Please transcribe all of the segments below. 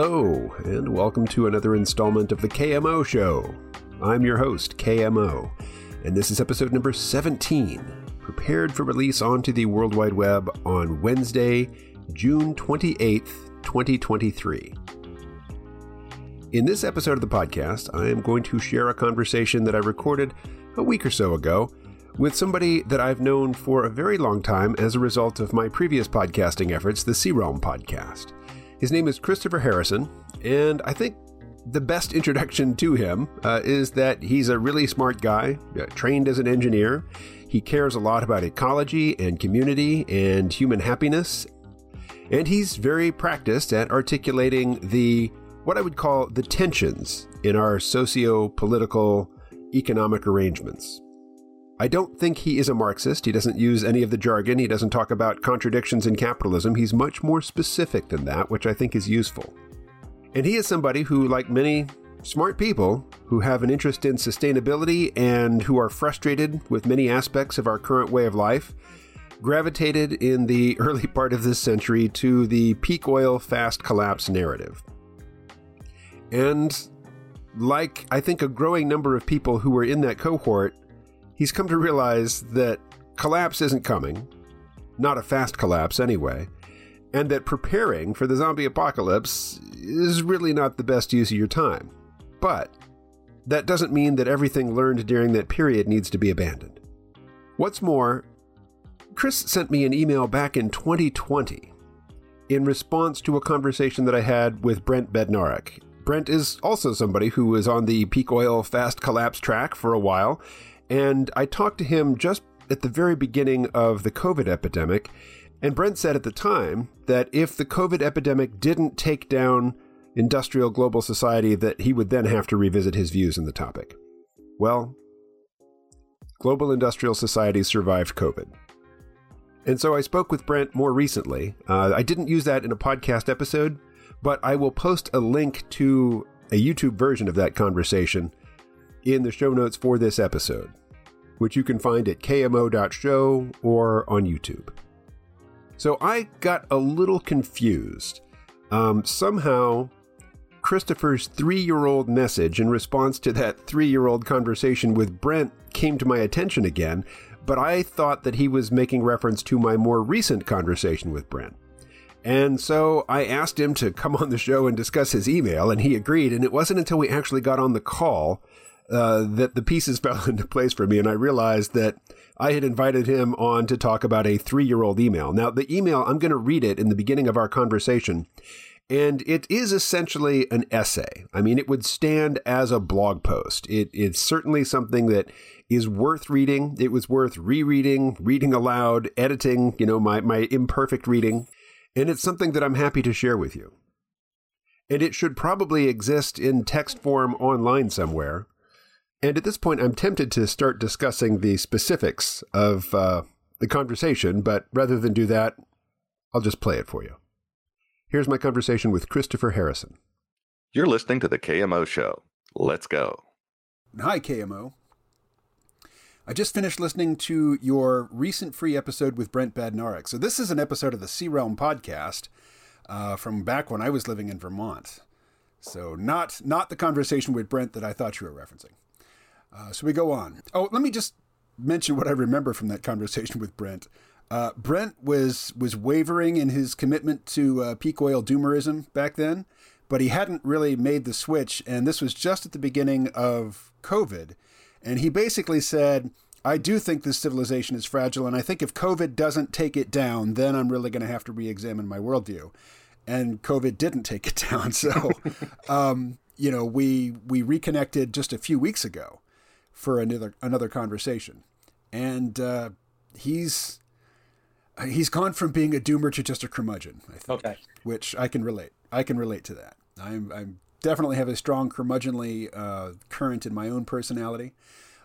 Hello, and welcome to another installment of the KMO Show. I'm your host, KMO, and this is episode number 17, prepared for release onto the World Wide Web on Wednesday, June 28th, 2023. In this episode of the podcast, I am going to share a conversation that I recorded a week or so ago with somebody that I've known for a very long time as a result of my previous podcasting efforts, the C-Realm podcast. His name is Christopher Harrison, and I think the best introduction to him uh, is that he's a really smart guy, uh, trained as an engineer. He cares a lot about ecology and community and human happiness. And he's very practiced at articulating the what I would call the tensions in our socio political economic arrangements. I don't think he is a Marxist. He doesn't use any of the jargon. He doesn't talk about contradictions in capitalism. He's much more specific than that, which I think is useful. And he is somebody who, like many smart people who have an interest in sustainability and who are frustrated with many aspects of our current way of life, gravitated in the early part of this century to the peak oil fast collapse narrative. And like I think a growing number of people who were in that cohort, he's come to realize that collapse isn't coming, not a fast collapse anyway, and that preparing for the zombie apocalypse is really not the best use of your time. But that doesn't mean that everything learned during that period needs to be abandoned. What's more, Chris sent me an email back in 2020 in response to a conversation that I had with Brent Bednarik. Brent is also somebody who was on the peak oil fast collapse track for a while and I talked to him just at the very beginning of the COVID epidemic. And Brent said at the time that if the COVID epidemic didn't take down industrial global society, that he would then have to revisit his views on the topic. Well, global industrial society survived COVID. And so I spoke with Brent more recently. Uh, I didn't use that in a podcast episode, but I will post a link to a YouTube version of that conversation in the show notes for this episode, which you can find at kmo.show or on YouTube. So I got a little confused. Um, somehow, Christopher's three year old message in response to that three year old conversation with Brent came to my attention again, but I thought that he was making reference to my more recent conversation with Brent. And so I asked him to come on the show and discuss his email, and he agreed. And it wasn't until we actually got on the call uh, that the pieces fell into place for me, and I realized that I had invited him on to talk about a three year old email. Now, the email, I'm going to read it in the beginning of our conversation, and it is essentially an essay. I mean, it would stand as a blog post. It, it's certainly something that is worth reading. It was worth rereading, reading aloud, editing, you know, my, my imperfect reading. And it's something that I'm happy to share with you. And it should probably exist in text form online somewhere. And at this point, I'm tempted to start discussing the specifics of uh, the conversation, but rather than do that, I'll just play it for you. Here's my conversation with Christopher Harrison. You're listening to the KMO Show. Let's go. Hi, KMO. I just finished listening to your recent free episode with Brent Badnarik. So, this is an episode of the C-Realm podcast uh, from back when I was living in Vermont. So, not, not the conversation with Brent that I thought you were referencing. Uh, so we go on. Oh, let me just mention what I remember from that conversation with Brent. Uh, Brent was was wavering in his commitment to uh, peak oil doomerism back then, but he hadn't really made the switch, and this was just at the beginning of COVID. And he basically said, I do think this civilization is fragile, and I think if COVID doesn't take it down, then I'm really going to have to re examine my worldview. And COVID didn't take it down. So, um, you know, we, we reconnected just a few weeks ago for another another conversation, and uh, he's he's gone from being a doomer to just a curmudgeon. I think, okay, which I can relate. I can relate to that. I'm I'm definitely have a strong curmudgeonly uh, current in my own personality.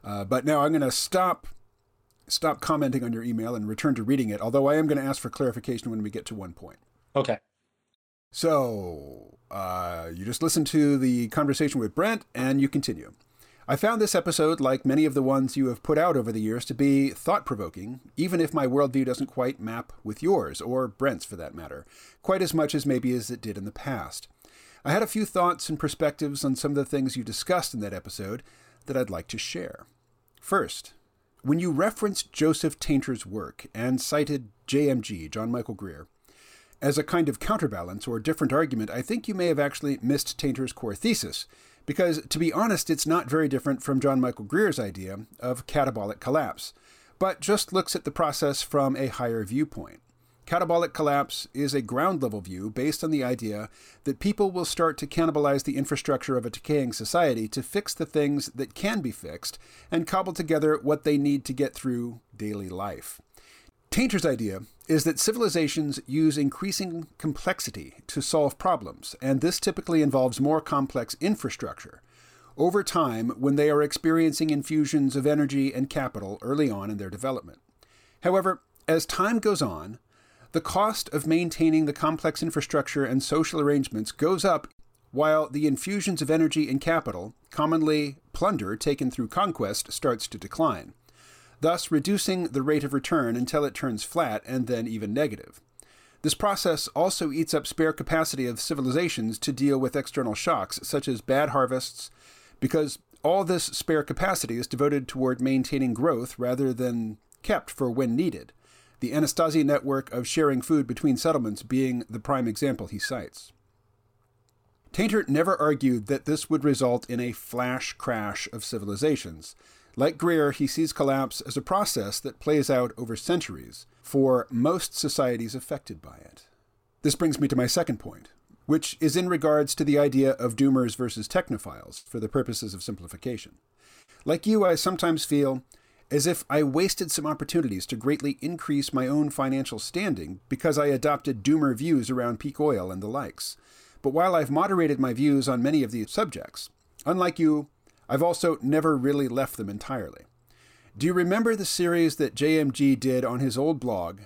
Uh, but now I'm going to stop stop commenting on your email and return to reading it. Although I am going to ask for clarification when we get to one point. Okay. So uh, you just listen to the conversation with Brent, and you continue. I found this episode, like many of the ones you have put out over the years, to be thought provoking, even if my worldview doesn't quite map with yours, or Brent's for that matter, quite as much as maybe as it did in the past. I had a few thoughts and perspectives on some of the things you discussed in that episode that I'd like to share. First, when you referenced Joseph Tainter's work and cited JMG, John Michael Greer, as a kind of counterbalance or different argument, I think you may have actually missed Tainter's core thesis, because to be honest, it's not very different from John Michael Greer's idea of catabolic collapse, but just looks at the process from a higher viewpoint. Catabolic collapse is a ground level view based on the idea that people will start to cannibalize the infrastructure of a decaying society to fix the things that can be fixed and cobble together what they need to get through daily life. Tainter's idea is that civilizations use increasing complexity to solve problems, and this typically involves more complex infrastructure. Over time, when they are experiencing infusions of energy and capital early on in their development. However, as time goes on, the cost of maintaining the complex infrastructure and social arrangements goes up while the infusions of energy and capital, commonly plunder taken through conquest, starts to decline, thus reducing the rate of return until it turns flat and then even negative. This process also eats up spare capacity of civilizations to deal with external shocks, such as bad harvests, because all this spare capacity is devoted toward maintaining growth rather than kept for when needed the Anasazi network of sharing food between settlements being the prime example he cites. Tainter never argued that this would result in a flash crash of civilizations. Like Greer, he sees collapse as a process that plays out over centuries for most societies affected by it. This brings me to my second point, which is in regards to the idea of doomers versus technophiles for the purposes of simplification. Like you, I sometimes feel as if I wasted some opportunities to greatly increase my own financial standing because I adopted doomer views around peak oil and the likes. But while I've moderated my views on many of these subjects, unlike you, I've also never really left them entirely. Do you remember the series that JMG did on his old blog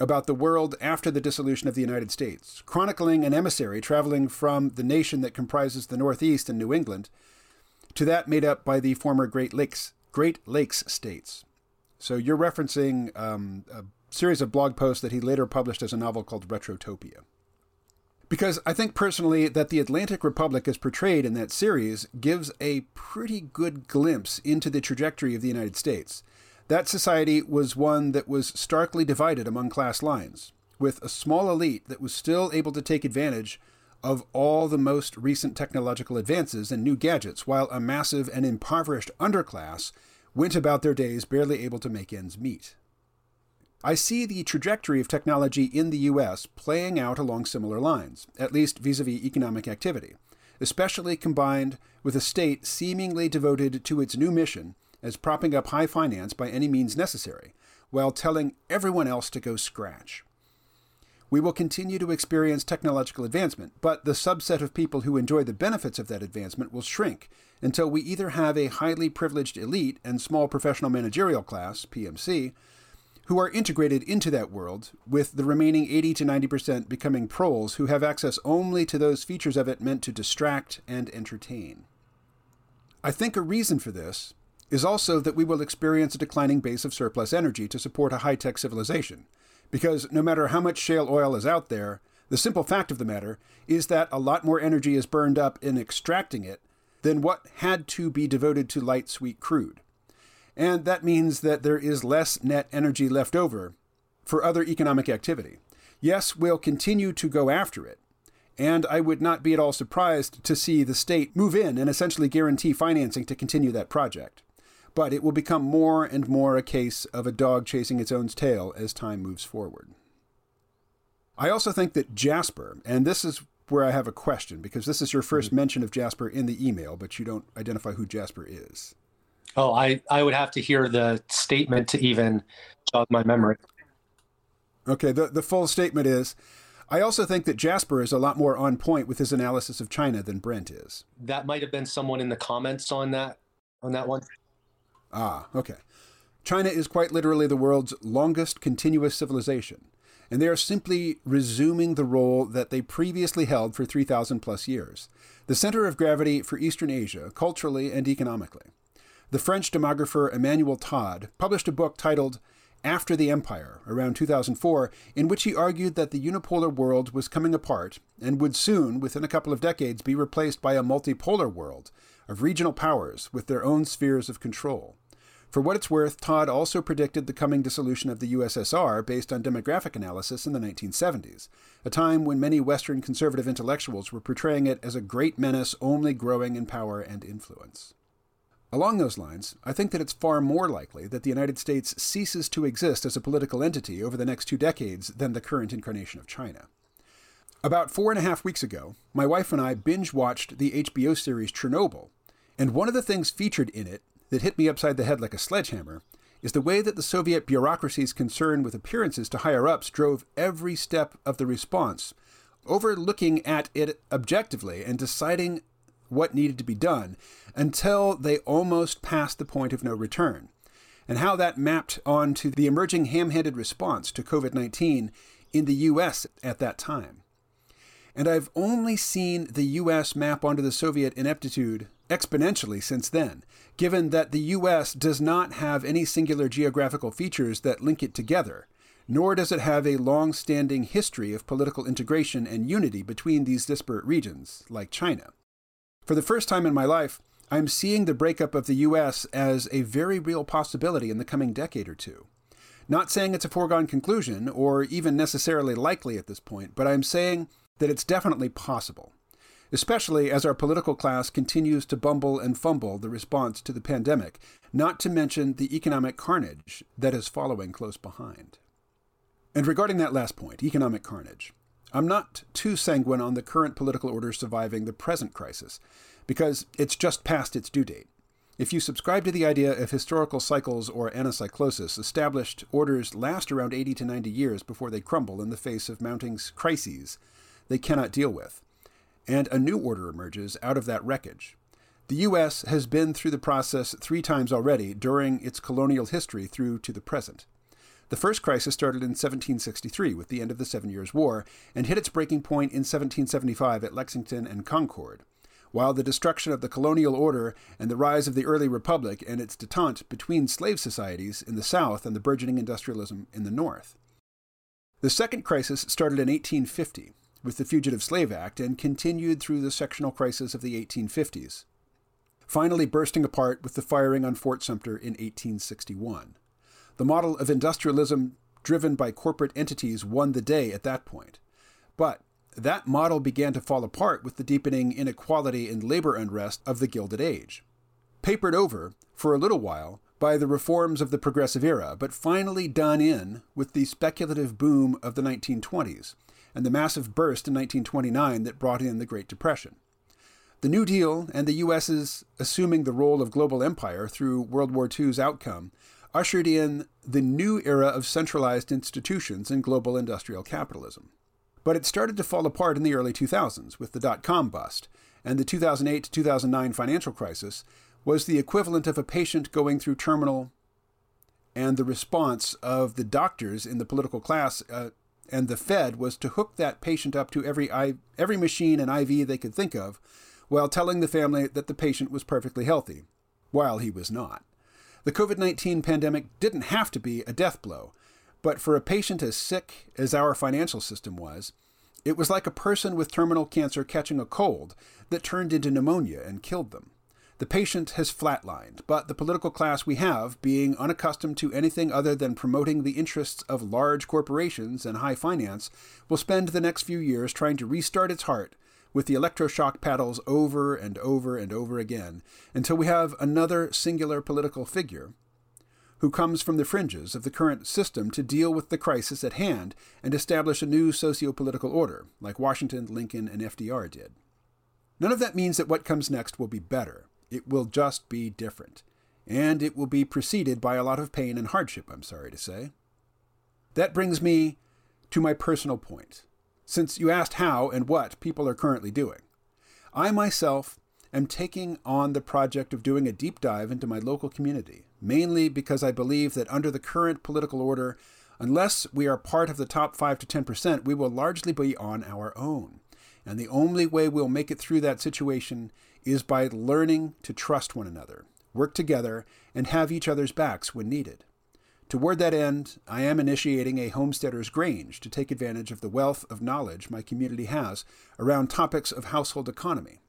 about the world after the dissolution of the United States, chronicling an emissary traveling from the nation that comprises the Northeast and New England to that made up by the former Great Lakes Great Lakes states. So you're referencing um, a series of blog posts that he later published as a novel called Retrotopia. Because I think personally that the Atlantic Republic, as portrayed in that series, gives a pretty good glimpse into the trajectory of the United States. That society was one that was starkly divided among class lines, with a small elite that was still able to take advantage of all the most recent technological advances and new gadgets, while a massive and impoverished underclass went about their days barely able to make ends meet. I see the trajectory of technology in the US playing out along similar lines, at least vis a vis economic activity, especially combined with a state seemingly devoted to its new mission as propping up high finance by any means necessary, while telling everyone else to go scratch. We will continue to experience technological advancement, but the subset of people who enjoy the benefits of that advancement will shrink until we either have a highly privileged elite and small professional managerial class, PMC, who are integrated into that world, with the remaining 80 to 90% becoming proles who have access only to those features of it meant to distract and entertain. I think a reason for this is also that we will experience a declining base of surplus energy to support a high tech civilization because no matter how much shale oil is out there, the simple fact of the matter is that a lot more energy is burned up in extracting it than what had to be devoted to light sweet crude. And that means that there is less net energy left over for other economic activity. Yes, we'll continue to go after it. And I would not be at all surprised to see the state move in and essentially guarantee financing to continue that project but it will become more and more a case of a dog chasing its own tail as time moves forward. I also think that Jasper, and this is where I have a question because this is your 1st mm-hmm. mention of Jasper in the email, but you don't identify who Jasper is. Oh, I, I would have to hear the statement to even jog my memory. Okay, the, the full statement is I also think that Jasper is a lot more on point with his analysis of China than Brent is. That might have been someone in the comments on that on that one. Ah, okay. China is quite literally the world's longest continuous civilization, and they are simply resuming the role that they previously held for 3,000 plus years, the center of gravity for Eastern Asia, culturally and economically. The French demographer Emmanuel Todd published a book titled After the Empire, around 2004, in which he argued that the unipolar world was coming apart and would soon, within a couple of decades, be replaced by a multipolar world of regional powers with their own spheres of control. For what it's worth, Todd also predicted the coming dissolution of the USSR based on demographic analysis in the 1970s, a time when many Western conservative intellectuals were portraying it as a great menace only growing in power and influence. Along those lines, I think that it's far more likely that the United States ceases to exist as a political entity over the next two decades than the current incarnation of China. About four and a half weeks ago, my wife and I binge watched the HBO series Chernobyl, and one of the things featured in it that hit me upside the head like a sledgehammer is the way that the Soviet bureaucracy's concern with appearances to higher ups drove every step of the response, overlooking at it objectively and deciding what needed to be done until they almost passed the point of no return, and how that mapped onto the emerging ham handed response to COVID 19 in the US at that time. And I've only seen the US map onto the Soviet ineptitude exponentially since then, given that the US does not have any singular geographical features that link it together, nor does it have a long standing history of political integration and unity between these disparate regions, like China. For the first time in my life, I'm seeing the breakup of the US as a very real possibility in the coming decade or two. Not saying it's a foregone conclusion or even necessarily likely at this point, but I'm saying that it's definitely possible especially as our political class continues to bumble and fumble the response to the pandemic, not to mention the economic carnage that is following close behind. And regarding that last point, economic carnage, I'm not too sanguine on the current political order surviving the present crisis, because it's just past its due date. If you subscribe to the idea of historical cycles or anacyclosis, established orders last around 80 to 90 years before they crumble in the face of mounting crises they cannot deal with and a new order emerges out of that wreckage. The U.S. has been through the process three times already during its colonial history through to the present. The first crisis started in 1763 with the end of the Seven Years' War and hit its breaking point in 1775 at Lexington and Concord, while the destruction of the colonial order and the rise of the early republic and its detente between slave societies in the South and the burgeoning industrialism in the North. The second crisis started in 1850 with the Fugitive Slave Act and continued through the sectional crisis of the 1850s, finally bursting apart with the firing on Fort Sumter in 1861. The model of industrialism driven by corporate entities won the day at that point. But that model began to fall apart with the deepening inequality and labor unrest of the Gilded Age. Papered over, for a little while, by the reforms of the Progressive Era, but finally done in with the speculative boom of the 1920s, and the massive burst in 1929 that brought in the Great Depression. The New Deal and the U.S.'s assuming the role of global empire through World War II's outcome ushered in the new era of centralized institutions in global industrial capitalism. But it started to fall apart in the early 2000s with the dot com bust, and the 2008 to 2009 financial crisis was the equivalent of a patient going through terminal, and the response of the doctors in the political class uh, and the Fed was to hook that patient up to every every machine and IV they could think of, while telling the family that the patient was perfectly healthy, while he was not. The COVID 19 pandemic didn't have to be a death blow, but for a patient as sick as our financial system was, it was like a person with terminal cancer catching a cold that turned into pneumonia and killed them. The patient has flatlined, but the political class we have, being unaccustomed to anything other than promoting the interests of large corporations and high finance, will spend the next few years trying to restart its heart with the electroshock paddles over and over and over again until we have another singular political figure who comes from the fringes of the current system to deal with the crisis at hand and establish a new socio political order, like Washington, Lincoln, and FDR did. None of that means that what comes next will be better. It will just be different. And it will be preceded by a lot of pain and hardship, I'm sorry to say. That brings me to my personal point, since you asked how and what people are currently doing. I myself am taking on the project of doing a deep dive into my local community, mainly because I believe that under the current political order, unless we are part of the top 5 to 10%, we will largely be on our own. And the only way we'll make it through that situation is by learning to trust one another, work together, and have each other's backs when needed. Toward that end, I am initiating a homesteader's grange to take advantage of the wealth of knowledge my community has around topics of household economy.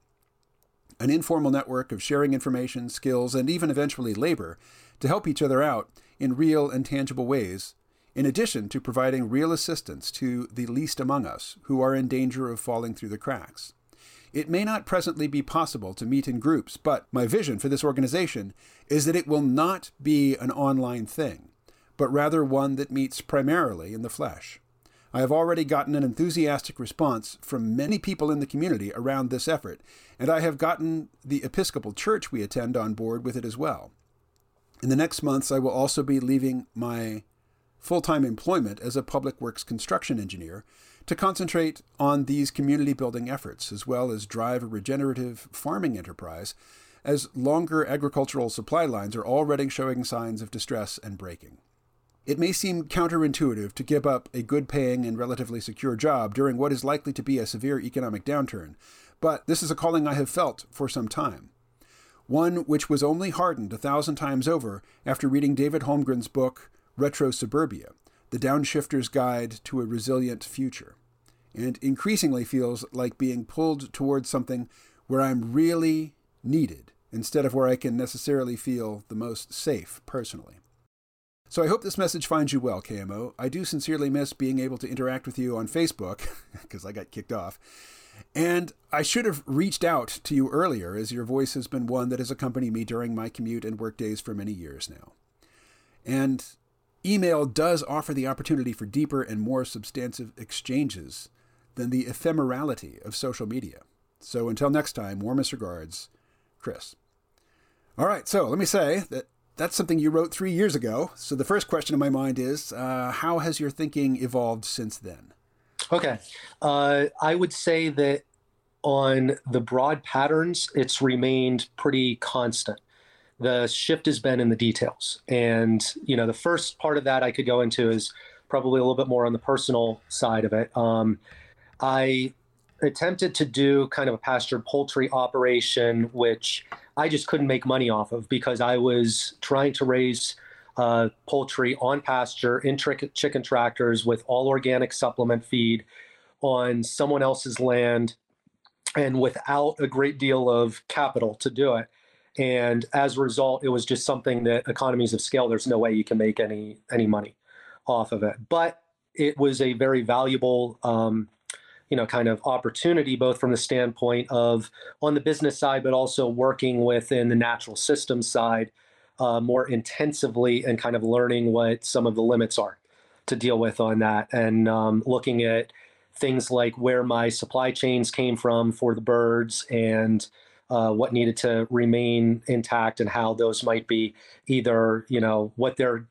An informal network of sharing information, skills, and even eventually labor to help each other out in real and tangible ways, in addition to providing real assistance to the least among us who are in danger of falling through the cracks. It may not presently be possible to meet in groups, but my vision for this organization is that it will not be an online thing but rather one that meets primarily in the flesh. I have already gotten an enthusiastic response from many people in the community around this effort, and I have gotten the Episcopal Church we attend on board with it as well. In the next months, I will also be leaving my full time employment as a public works construction engineer to concentrate on these community building efforts, as well as drive a regenerative farming enterprise, as longer agricultural supply lines are already showing signs of distress and breaking. It may seem counterintuitive to give up a good paying and relatively secure job during what is likely to be a severe economic downturn, but this is a calling I have felt for some time. One which was only hardened a thousand times over after reading David Holmgren's book, Retro Suburbia The Downshifter's Guide to a Resilient Future, and increasingly feels like being pulled towards something where I'm really needed instead of where I can necessarily feel the most safe personally. So I hope this message finds you well, KMO. I do sincerely miss being able to interact with you on Facebook, because I got kicked off. And I should have reached out to you earlier, as your voice has been one that has accompanied me during my commute and work days for many years now. And email does offer the opportunity for deeper and more substantive exchanges than the ephemerality of social media. So until next time, warmest regards, Chris. All right, so let me say that that's something you wrote three years ago. So the first question in my mind is uh, how has your thinking evolved since then? Okay. Uh, I would say that on the broad patterns, it's remained pretty constant. The shift has been in the details. And, you know, the first part of that I could go into is probably a little bit more on the personal side of it. Um, I attempted to do kind of a pastured poultry operation, which I just couldn't make money off of because I was trying to raise uh, poultry on pasture in chicken tractors with all organic supplement feed on someone else's land and without a great deal of capital to do it. And as a result, it was just something that economies of scale, there's no way you can make any any money off of it. But it was a very valuable um, you know kind of opportunity both from the standpoint of on the business side but also working within the natural systems side uh, more intensively and kind of learning what some of the limits are to deal with on that. And um, looking at things like where my supply chains came from for the birds and uh, what needed to remain intact and how those might be either you know what their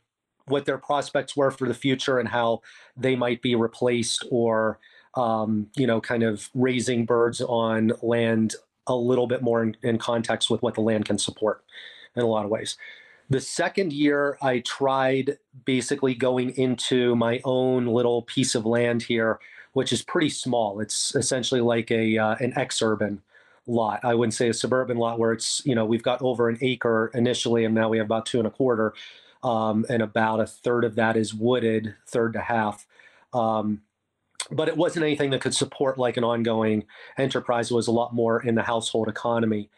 what their prospects were for the future and how they might be replaced or um, you know, kind of raising birds on land a little bit more in, in context with what the land can support in a lot of ways. The second year, I tried basically going into my own little piece of land here, which is pretty small. It's essentially like a uh, an exurban lot. I wouldn't say a suburban lot where it's you know we've got over an acre initially, and now we have about two and a quarter, um, and about a third of that is wooded, third to half. Um, but it wasn't anything that could support like an ongoing enterprise. It was a lot more in the household economy.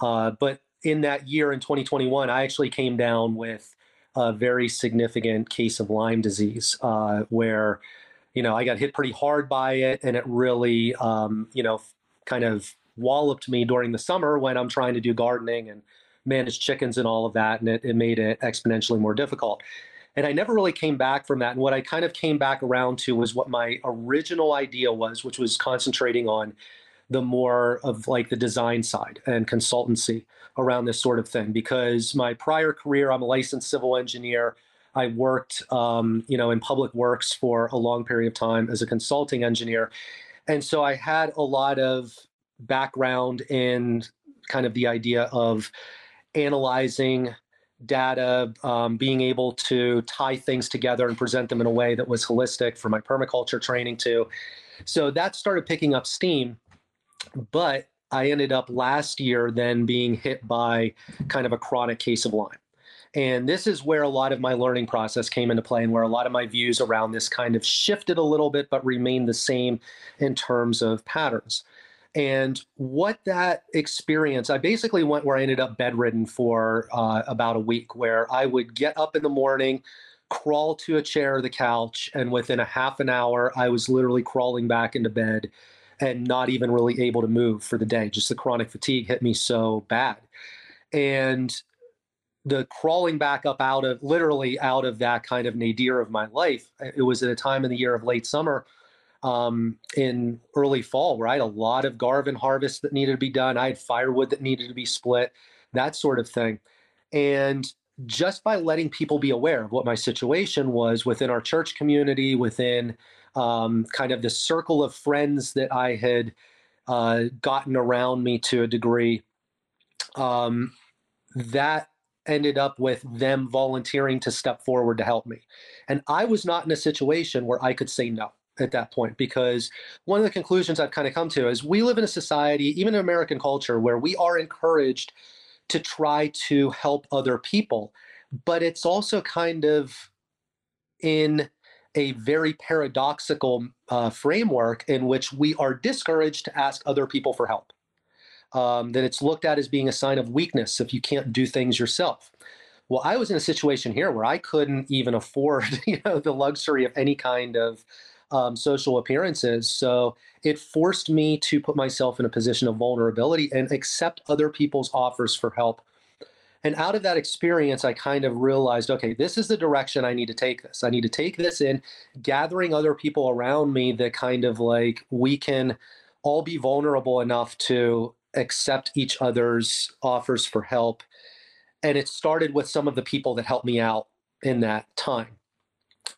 Uh, but in that year in 2021, I actually came down with a very significant case of Lyme disease, uh, where you know I got hit pretty hard by it, and it really um, you know kind of walloped me during the summer when I'm trying to do gardening and manage chickens and all of that, and it, it made it exponentially more difficult. And I never really came back from that. And what I kind of came back around to was what my original idea was, which was concentrating on the more of like the design side and consultancy around this sort of thing. Because my prior career, I'm a licensed civil engineer. I worked, um, you know, in public works for a long period of time as a consulting engineer, and so I had a lot of background in kind of the idea of analyzing data, um, being able to tie things together and present them in a way that was holistic for my permaculture training too. So that started picking up steam. But I ended up last year then being hit by kind of a chronic case of Lyme. And this is where a lot of my learning process came into play and where a lot of my views around this kind of shifted a little bit, but remained the same in terms of patterns. And what that experience, I basically went where I ended up bedridden for uh, about a week, where I would get up in the morning, crawl to a chair or the couch, and within a half an hour, I was literally crawling back into bed and not even really able to move for the day. Just the chronic fatigue hit me so bad. And the crawling back up out of literally out of that kind of nadir of my life, it was at a time in the year of late summer um, in early fall where I had a lot of Garvin harvest that needed to be done. I had firewood that needed to be split, that sort of thing. And just by letting people be aware of what my situation was within our church community, within um, kind of the circle of friends that I had uh, gotten around me to a degree, um, that ended up with them volunteering to step forward to help me. And I was not in a situation where I could say no at that point because one of the conclusions I've kind of come to is we live in a society, even in American culture, where we are encouraged to try to help other people, but it's also kind of in a very paradoxical uh, framework in which we are discouraged to ask other people for help. Um, that it's looked at as being a sign of weakness if you can't do things yourself. Well, I was in a situation here where I couldn't even afford, you know, the luxury of any kind of um, social appearances. So it forced me to put myself in a position of vulnerability and accept other people's offers for help. And out of that experience, I kind of realized okay, this is the direction I need to take this. I need to take this in, gathering other people around me that kind of like we can all be vulnerable enough to accept each other's offers for help. And it started with some of the people that helped me out in that time.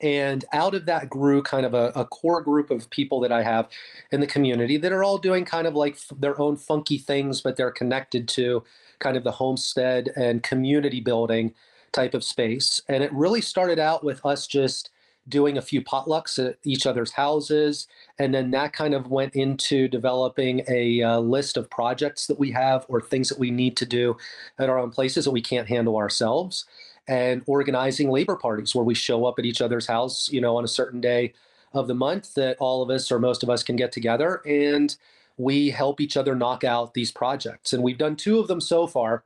And out of that grew kind of a, a, core group of people that I have in the community that are all doing kind of like f- their own funky things, but they're connected to kind of the homestead and community building type of space. And it really started out with us just doing a few potlucks at each other's houses. And then that kind of went into developing a uh, list of projects that we have or things that we need to do at our own places that we can't handle ourselves and organizing labor parties where we show up at each other's house, you know, on a certain day of the month that all of us or most of us can get together and we help each other knock out these projects. And we've done two of them so far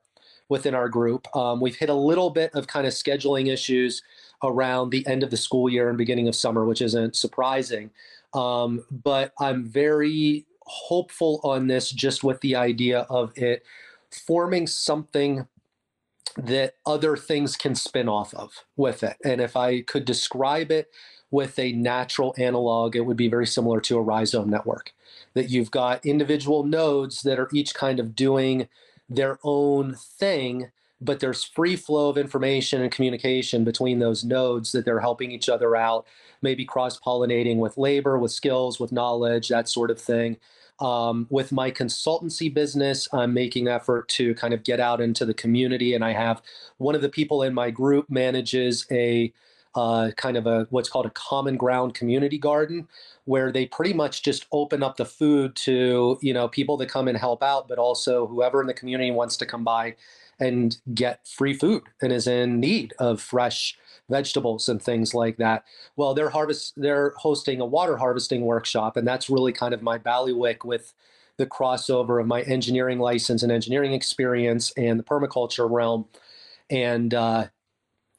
within our group. Um, we've hit a little bit of kind of scheduling issues around the end of the school year and beginning of summer, which isn't surprising. Um, but I'm very hopeful on this just with the idea of it forming something that other things can spin off of with it. And if I could describe it with a natural analog, it would be very similar to a rhizome network. That you've got individual nodes that are each kind of doing their own thing, but there's free flow of information and communication between those nodes that they're helping each other out, maybe cross pollinating with labor, with skills, with knowledge, that sort of thing. Um, with my consultancy business, I'm making effort to kind of get out into the community, and I have one of the people in my group manages a uh, kind of a what's called a common ground community garden, where they pretty much just open up the food to you know people that come and help out, but also whoever in the community wants to come by and get free food and is in need of fresh vegetables and things like that. Well, they're harvest they're hosting a water harvesting workshop, and that's really kind of my ballywick with the crossover of my engineering license and engineering experience and the permaculture realm. And uh,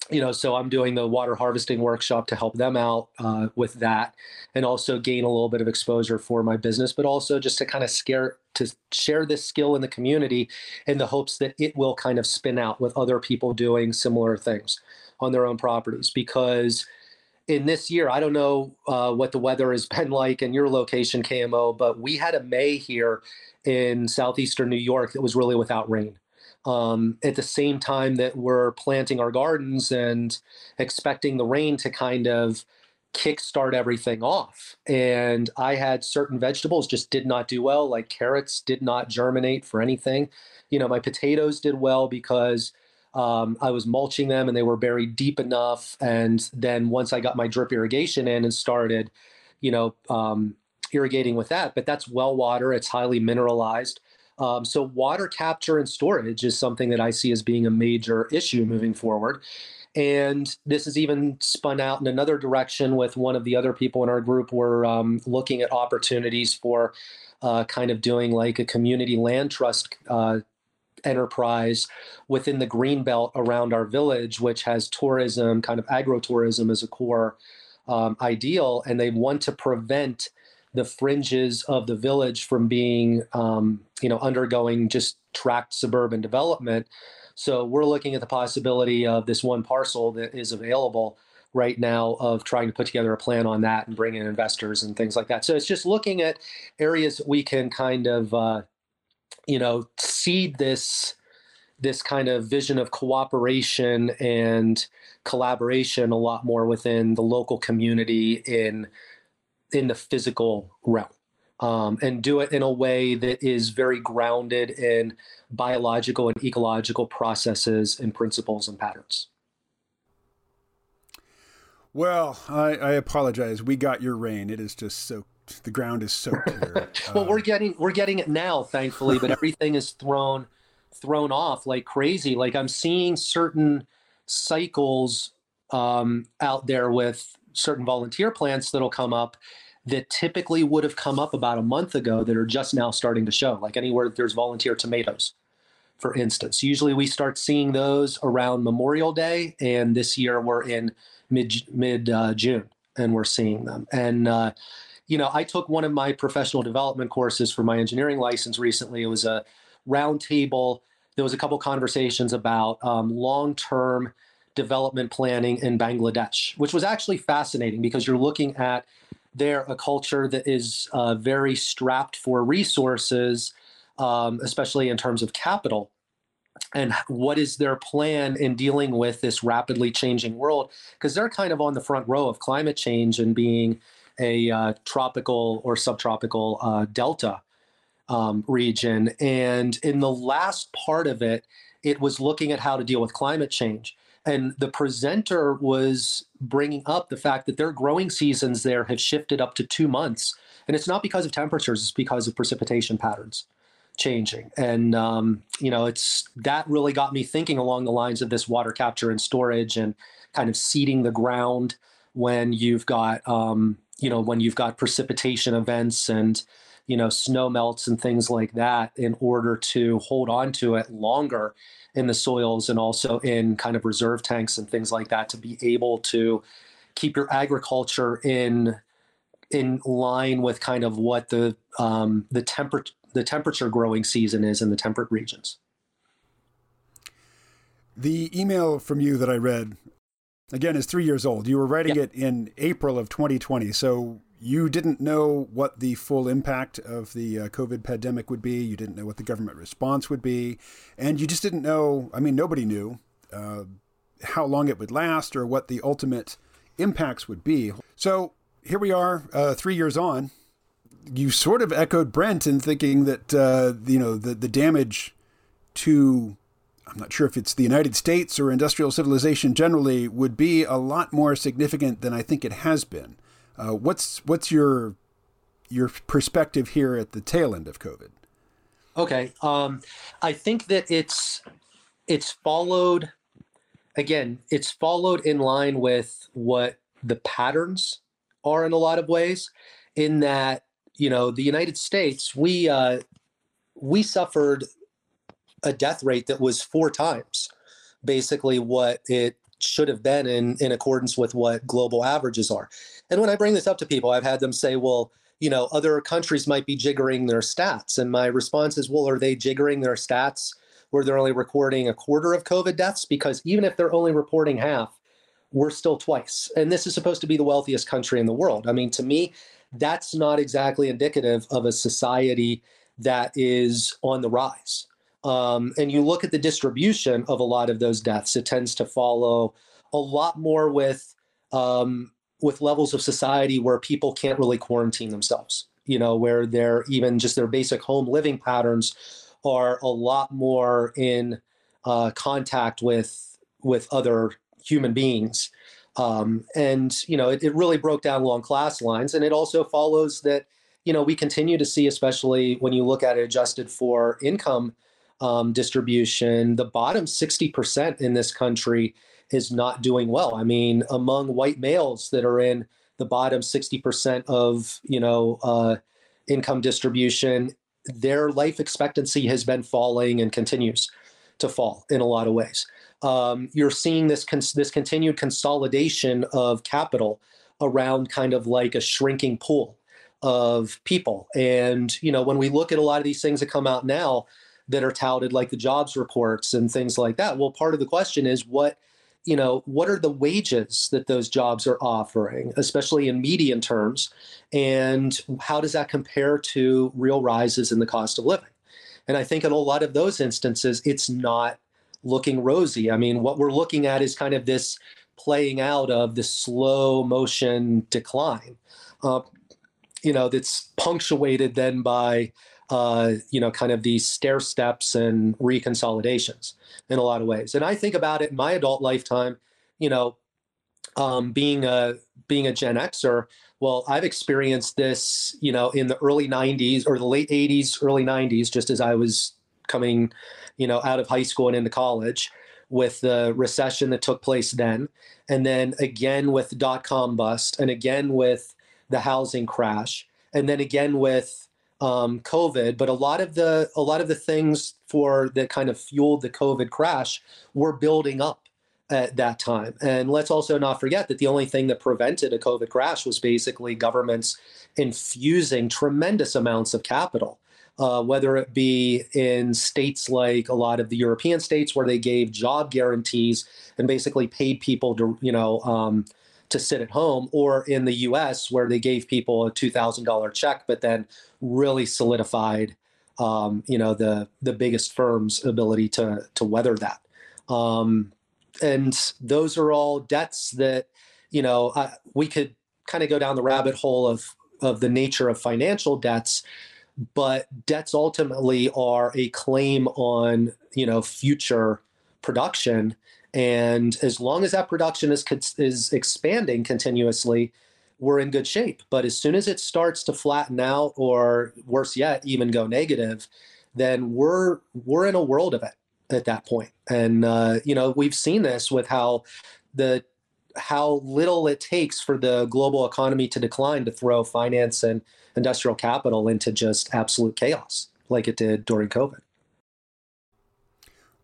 you know, so I'm doing the water harvesting workshop to help them out uh, with that, and also gain a little bit of exposure for my business, but also just to kind of scare to share this skill in the community in the hopes that it will kind of spin out with other people doing similar things on their own properties because in this year, I don't know uh, what the weather has been like in your location, KMO, but we had a May here in southeastern New York that was really without rain. Um, at the same time that we're planting our gardens and expecting the rain to kind of kickstart everything off. And I had certain vegetables just did not do well, like carrots did not germinate for anything. You know, my potatoes did well because um, I was mulching them and they were buried deep enough. And then once I got my drip irrigation in and started, you know, um, irrigating with that, but that's well water, it's highly mineralized. Um, so, water capture and storage is something that I see as being a major issue moving forward. And this is even spun out in another direction with one of the other people in our group. We're um, looking at opportunities for uh, kind of doing like a community land trust uh, enterprise within the green belt around our village, which has tourism, kind of agro-tourism as a core um, ideal. And they want to prevent the fringes of the village from being, um, you know, undergoing just tract suburban development. So we're looking at the possibility of this one parcel that is available right now of trying to put together a plan on that and bring in investors and things like that. So it's just looking at areas that we can kind of, uh, you know, seed this this kind of vision of cooperation and collaboration a lot more within the local community in in the physical realm um, and do it in a way that is very grounded in biological and ecological processes and principles and patterns. Well, I, I apologize. We got your rain. It is just soaked. The ground is soaked here. well, uh, we're getting we're getting it now, thankfully, but everything is thrown thrown off like crazy. Like I'm seeing certain cycles um, out there with certain volunteer plants that'll come up that typically would have come up about a month ago that are just now starting to show, like anywhere there's volunteer tomatoes, for instance. Usually we start seeing those around Memorial Day, and this year we're in mid mid uh, June and we're seeing them. And uh, you know, I took one of my professional development courses for my engineering license recently. It was a roundtable. There was a couple conversations about um, long term development planning in Bangladesh, which was actually fascinating because you're looking at there a culture that is uh, very strapped for resources, um, especially in terms of capital. And what is their plan in dealing with this rapidly changing world? Because they're kind of on the front row of climate change and being a uh, tropical or subtropical uh, delta um, region. And in the last part of it, it was looking at how to deal with climate change. And the presenter was bringing up the fact that their growing seasons there have shifted up to two months. And it's not because of temperatures, it's because of precipitation patterns changing. And, um, you know, it's that really got me thinking along the lines of this water capture and storage and kind of seeding the ground when you've got, um, you know, when you've got precipitation events and, you know, snow melts and things like that in order to hold on to it longer in the soils and also in kind of reserve tanks and things like that to be able to keep your agriculture in in line with kind of what the um, the temperature the temperature growing season is in the temperate regions. The email from you that I read again is three years old. You were writing it in April of 2020, so you didn't know what the full impact of the uh, COVID pandemic would be. You didn't know what the government response would be. And you just didn't know, I mean, nobody knew uh, how long it would last or what the ultimate impacts would be. So here we are, uh, three years on. You sort of echoed Brent in thinking that, uh, you know, the, the damage to I'm not sure if it's the United States or industrial civilization generally, would be a lot more significant than I think it has been. Uh, what's what's your your perspective here at the tail end of COVID? Okay, um, I think that it's it's followed again. It's followed in line with what the patterns are in a lot of ways. In that, you know, the United States, we uh, we suffered a death rate that was four times basically what it should have been in in accordance with what global averages are. And when I bring this up to people, I've had them say, well, you know, other countries might be jiggering their stats. And my response is, well, are they jiggering their stats where they're only recording a quarter of COVID deaths? Because even if they're only reporting half, we're still twice. And this is supposed to be the wealthiest country in the world. I mean, to me, that's not exactly indicative of a society that is on the rise. Um, and you look at the distribution of a lot of those deaths, it tends to follow a lot more with um, with levels of society where people can't really quarantine themselves, you know, where they're even just their basic home living patterns are a lot more in uh, contact with with other human beings. Um, and you know, it, it really broke down along class lines, and it also follows that you know, we continue to see, especially when you look at it adjusted for income um, distribution, the bottom 60% in this country is not doing well. I mean, among white males that are in the bottom 60% of, you know, uh, income distribution, their life expectancy has been falling and continues to fall in a lot of ways. Um, you're seeing this cons- this continued consolidation of capital around kind of like a shrinking pool of people. And you know, when we look at a lot of these things that come out now that are touted, like the jobs reports and things like that, well, part of the question is what you know what are the wages that those jobs are offering especially in median terms? And how does that compare to real rises in the cost of living? And i think in a lot of those instances it's not looking rosy. I mean what we're looking at is kind of this playing out of the slow motion decline uh, you know that's punctuated then by uh, you know kind of these stair steps and reconsolidations in a lot of ways. And I think about it in my adult lifetime, you know, um, being a being a Gen Xer. Well, I've experienced this, you know, in the early '90s or the late '80s, early '90s, just as I was coming, you know, out of high school and into college with the recession that took place then, and then again with dot com bust, and again with the housing crash, and then again with um, COVID, but a lot of the a lot of the things for that kind of fueled the COVID crash were building up at that time. And let's also not forget that the only thing that prevented a COVID crash was basically governments infusing tremendous amounts of capital. Uh, whether it be in states like a lot of the European states where they gave job guarantees and basically paid people to, you know, um, to sit at home, or in the U.S. where they gave people a two thousand dollar check, but then really solidified, um, you know, the the biggest firms' ability to to weather that. Um, and those are all debts that, you know, uh, we could kind of go down the rabbit hole of of the nature of financial debts, but debts ultimately are a claim on you know future production and as long as that production is is expanding continuously, we're in good shape. But as soon as it starts to flatten out, or worse yet, even go negative, then we're we're in a world of it at that point. And uh, you know, we've seen this with how the how little it takes for the global economy to decline to throw finance and industrial capital into just absolute chaos, like it did during COVID.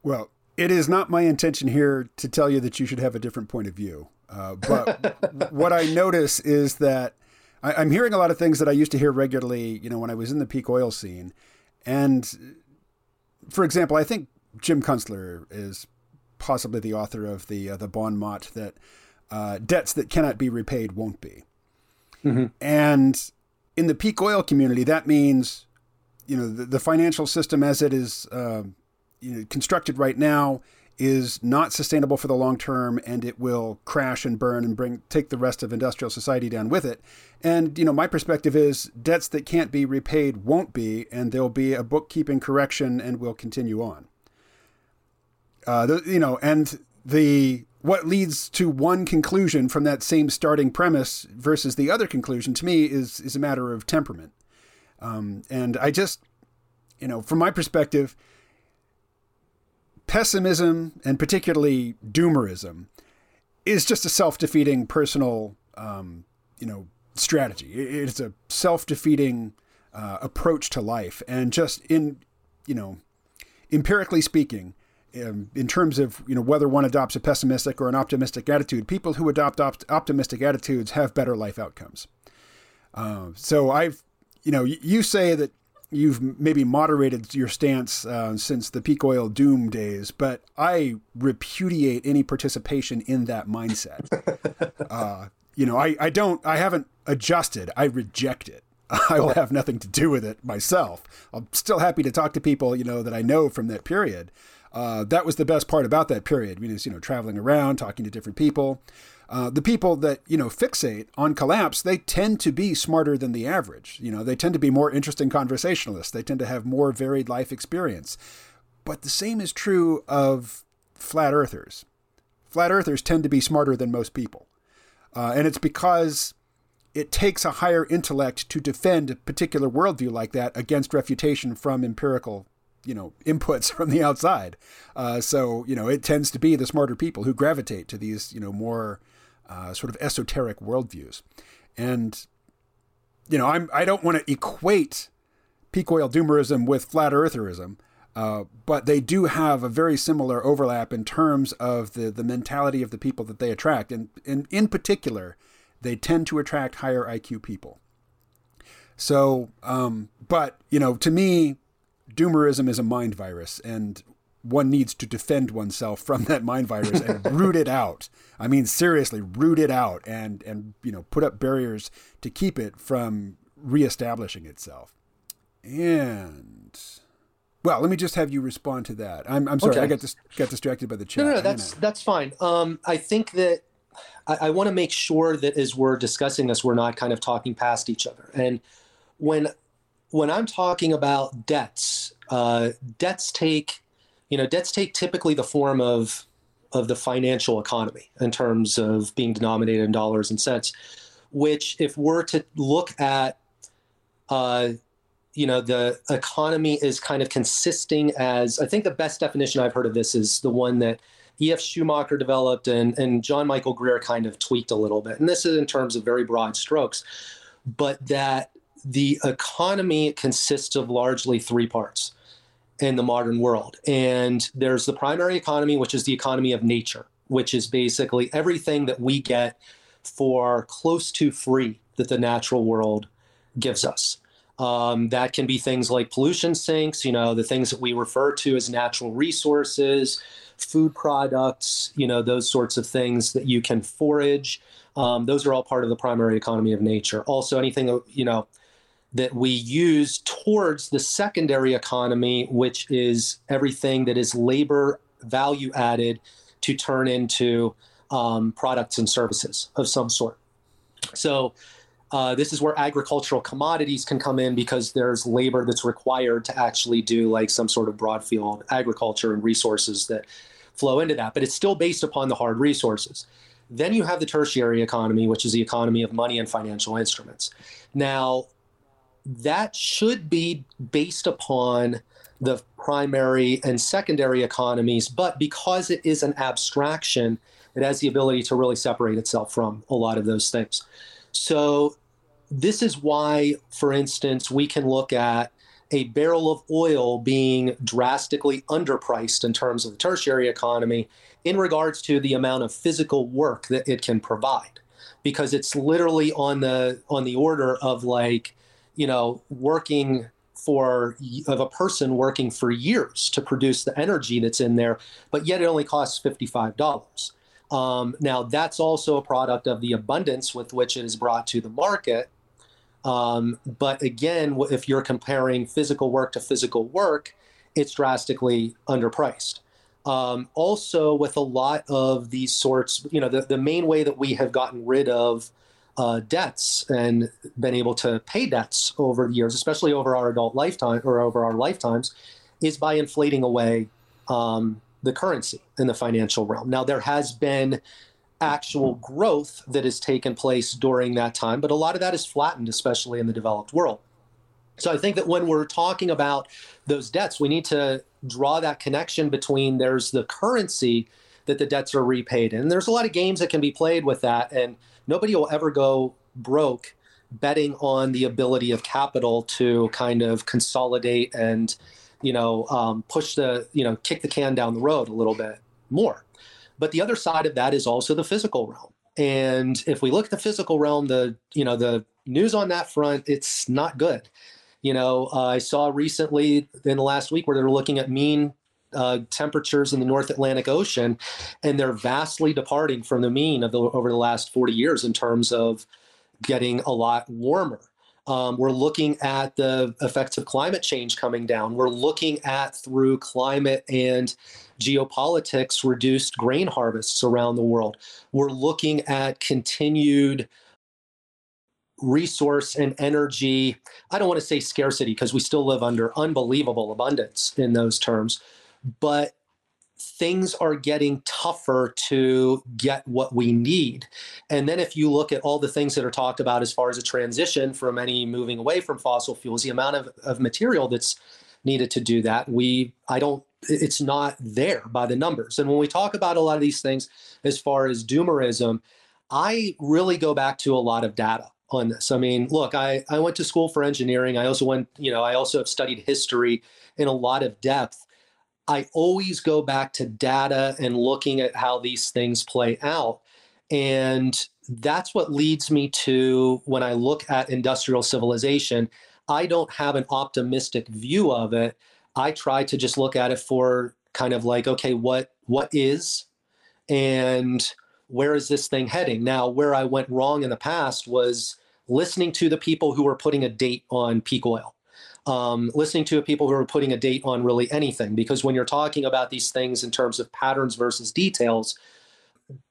Well, it is not my intention here to tell you that you should have a different point of view. Uh, but what I notice is that I, am hearing a lot of things that I used to hear regularly, you know, when I was in the peak oil scene. And for example, I think Jim Kunstler is possibly the author of the uh, the bon mot that uh, debts that cannot be repaid won't be. Mm-hmm. And in the peak oil community, that means, you know, the, the financial system as it is uh, you know, constructed right now is not sustainable for the long term and it will crash and burn and bring take the rest of industrial society down with it. And you know, my perspective is debts that can't be repaid won't be and there'll be a bookkeeping correction and we'll continue on. Uh, the, you know, and the what leads to one conclusion from that same starting premise versus the other conclusion to me is is a matter of temperament. Um, and I just, you know, from my perspective, pessimism and particularly doomerism is just a self-defeating personal, um, you know, strategy. It's a self-defeating uh, approach to life, and just in, you know, empirically speaking, um, in terms of you know whether one adopts a pessimistic or an optimistic attitude, people who adopt op- optimistic attitudes have better life outcomes. Uh, so I've, you know, you say that you've maybe moderated your stance uh, since the peak oil doom days, but I repudiate any participation in that mindset. uh, you know, I, I don't, I haven't adjusted. I reject it. I will have nothing to do with it myself. I'm still happy to talk to people, you know, that I know from that period. Uh, that was the best part about that period. I mean, it's, you know, traveling around, talking to different people. Uh, the people that you know fixate on collapse, they tend to be smarter than the average. You know, they tend to be more interesting conversationalists. They tend to have more varied life experience. But the same is true of flat earthers. Flat earthers tend to be smarter than most people, uh, and it's because it takes a higher intellect to defend a particular worldview like that against refutation from empirical you know inputs from the outside. Uh, so you know it tends to be the smarter people who gravitate to these you know more uh, sort of esoteric worldviews, and you know I'm I don't want to equate peak oil doomerism with flat eartherism. Uh, but they do have a very similar overlap in terms of the, the mentality of the people that they attract. And, and in particular, they tend to attract higher IQ people. So, um, but, you know, to me, doomerism is a mind virus, and one needs to defend oneself from that mind virus and root it out. I mean, seriously, root it out and, and, you know, put up barriers to keep it from reestablishing itself. And well, let me just have you respond to that. I'm, I'm sorry, okay. I got dis- got distracted by the chat. No, no, no that's that's fine. Um, I think that I, I want to make sure that as we're discussing this, we're not kind of talking past each other. And when when I'm talking about debts, uh, debts take you know debts take typically the form of of the financial economy in terms of being denominated in dollars and cents. Which, if we're to look at uh, you know the economy is kind of consisting as i think the best definition i've heard of this is the one that ef schumacher developed and, and john michael greer kind of tweaked a little bit and this is in terms of very broad strokes but that the economy consists of largely three parts in the modern world and there's the primary economy which is the economy of nature which is basically everything that we get for close to free that the natural world gives us um, that can be things like pollution sinks, you know, the things that we refer to as natural resources, food products, you know, those sorts of things that you can forage. Um, those are all part of the primary economy of nature. Also, anything, you know, that we use towards the secondary economy, which is everything that is labor value added to turn into um, products and services of some sort. So, uh, this is where agricultural commodities can come in because there's labor that's required to actually do like some sort of broad field agriculture and resources that flow into that. But it's still based upon the hard resources. Then you have the tertiary economy, which is the economy of money and financial instruments. Now, that should be based upon the primary and secondary economies, but because it is an abstraction, it has the ability to really separate itself from a lot of those things. So this is why, for instance, we can look at a barrel of oil being drastically underpriced in terms of the tertiary economy in regards to the amount of physical work that it can provide because it's literally on the on the order of like you know working for of a person working for years to produce the energy that's in there but yet it only costs $55 um, now, that's also a product of the abundance with which it is brought to the market. Um, but again, if you're comparing physical work to physical work, it's drastically underpriced. Um, also, with a lot of these sorts, you know, the, the main way that we have gotten rid of uh, debts and been able to pay debts over the years, especially over our adult lifetime or over our lifetimes, is by inflating away um, the currency in the financial realm. Now, there has been actual growth that has taken place during that time, but a lot of that is flattened, especially in the developed world. So I think that when we're talking about those debts, we need to draw that connection between there's the currency that the debts are repaid in. And there's a lot of games that can be played with that, and nobody will ever go broke betting on the ability of capital to kind of consolidate and you know, um, push the, you know, kick the can down the road a little bit more. But the other side of that is also the physical realm. And if we look at the physical realm, the, you know, the news on that front, it's not good. You know, uh, I saw recently in the last week where they're looking at mean uh, temperatures in the North Atlantic Ocean, and they're vastly departing from the mean of the, over the last 40 years in terms of getting a lot warmer. Um, we're looking at the effects of climate change coming down. We're looking at through climate and geopolitics reduced grain harvests around the world. We're looking at continued resource and energy. I don't want to say scarcity because we still live under unbelievable abundance in those terms, but things are getting tougher to get what we need. And then if you look at all the things that are talked about as far as a transition from any moving away from fossil fuels, the amount of, of material that's needed to do that, we I don't it's not there by the numbers. And when we talk about a lot of these things as far as doomerism, I really go back to a lot of data on this. I mean, look, I, I went to school for engineering. I also went, you know, I also have studied history in a lot of depth. I always go back to data and looking at how these things play out. And that's what leads me to when I look at industrial civilization, I don't have an optimistic view of it. I try to just look at it for kind of like, okay, what what is and where is this thing heading? Now, where I went wrong in the past was listening to the people who were putting a date on peak oil um, listening to people who are putting a date on really anything. Because when you're talking about these things in terms of patterns versus details,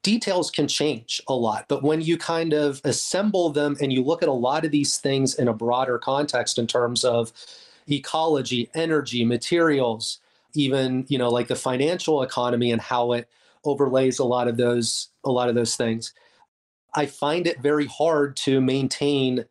details can change a lot. But when you kind of assemble them and you look at a lot of these things in a broader context in terms of ecology, energy, materials, even you know like the financial economy and how it overlays a lot of those a lot of those things i find it very hard to maintain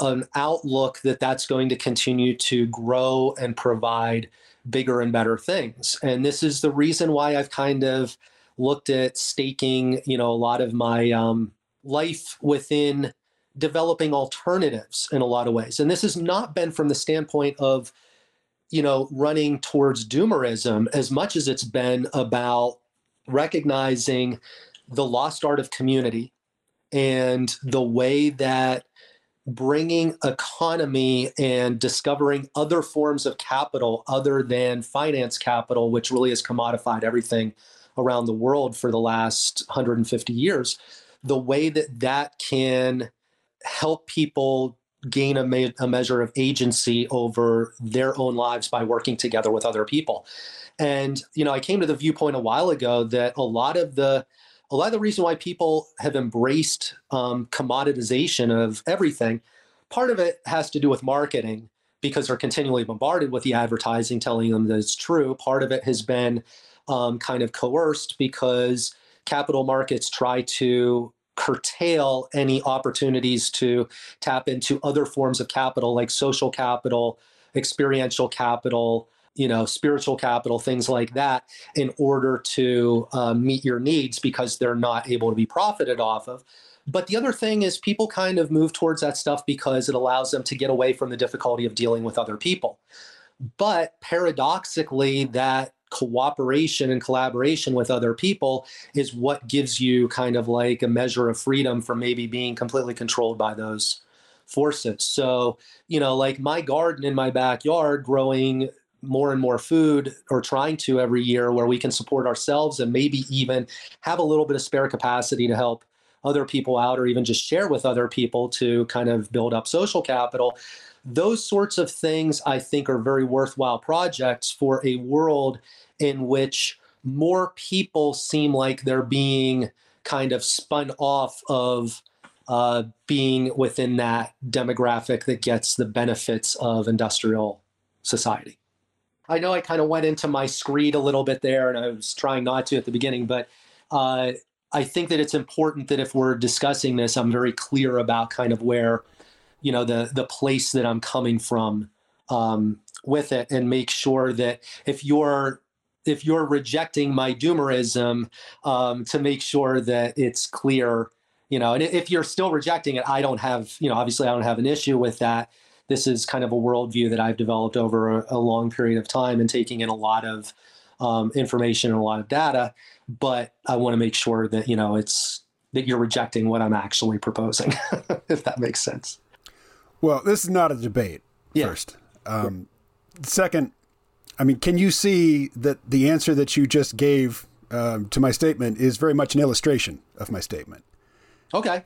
an outlook that that's going to continue to grow and provide bigger and better things. And this is the reason why I've kind of looked at staking, you know, a lot of my um, life within developing alternatives in a lot of ways. And this has not been from the standpoint of, you know, running towards doomerism as much as it's been about recognizing the lost art of community and the way that bringing economy and discovering other forms of capital other than finance capital, which really has commodified everything around the world for the last 150 years, the way that that can help people gain a, me- a measure of agency over their own lives by working together with other people. And, you know, I came to the viewpoint a while ago that a lot of the a lot of the reason why people have embraced um, commoditization of everything, part of it has to do with marketing because they're continually bombarded with the advertising telling them that it's true. Part of it has been um, kind of coerced because capital markets try to curtail any opportunities to tap into other forms of capital like social capital, experiential capital, you know, spiritual capital, things like that, in order to uh, meet your needs because they're not able to be profited off of. But the other thing is, people kind of move towards that stuff because it allows them to get away from the difficulty of dealing with other people. But paradoxically, that cooperation and collaboration with other people is what gives you kind of like a measure of freedom from maybe being completely controlled by those forces. So, you know, like my garden in my backyard growing more and more food or trying to every year where we can support ourselves and maybe even have a little bit of spare capacity to help other people out or even just share with other people to kind of build up social capital. Those sorts of things I think are very worthwhile projects for a world in which more people seem like they're being kind of spun off of uh, being within that demographic that gets the benefits of industrial society. I know I kind of went into my screed a little bit there, and I was trying not to at the beginning, but uh, I think that it's important that if we're discussing this, I'm very clear about kind of where, you know, the the place that I'm coming from um, with it, and make sure that if you're if you're rejecting my doomerism, um, to make sure that it's clear, you know, and if you're still rejecting it, I don't have, you know, obviously I don't have an issue with that this is kind of a worldview that I've developed over a, a long period of time and taking in a lot of um, information and a lot of data. But I want to make sure that you know it's that you're rejecting what I'm actually proposing, if that makes sense. Well, this is not a debate. Yeah. First, um, second, I mean, can you see that the answer that you just gave um, to my statement is very much an illustration of my statement? Okay.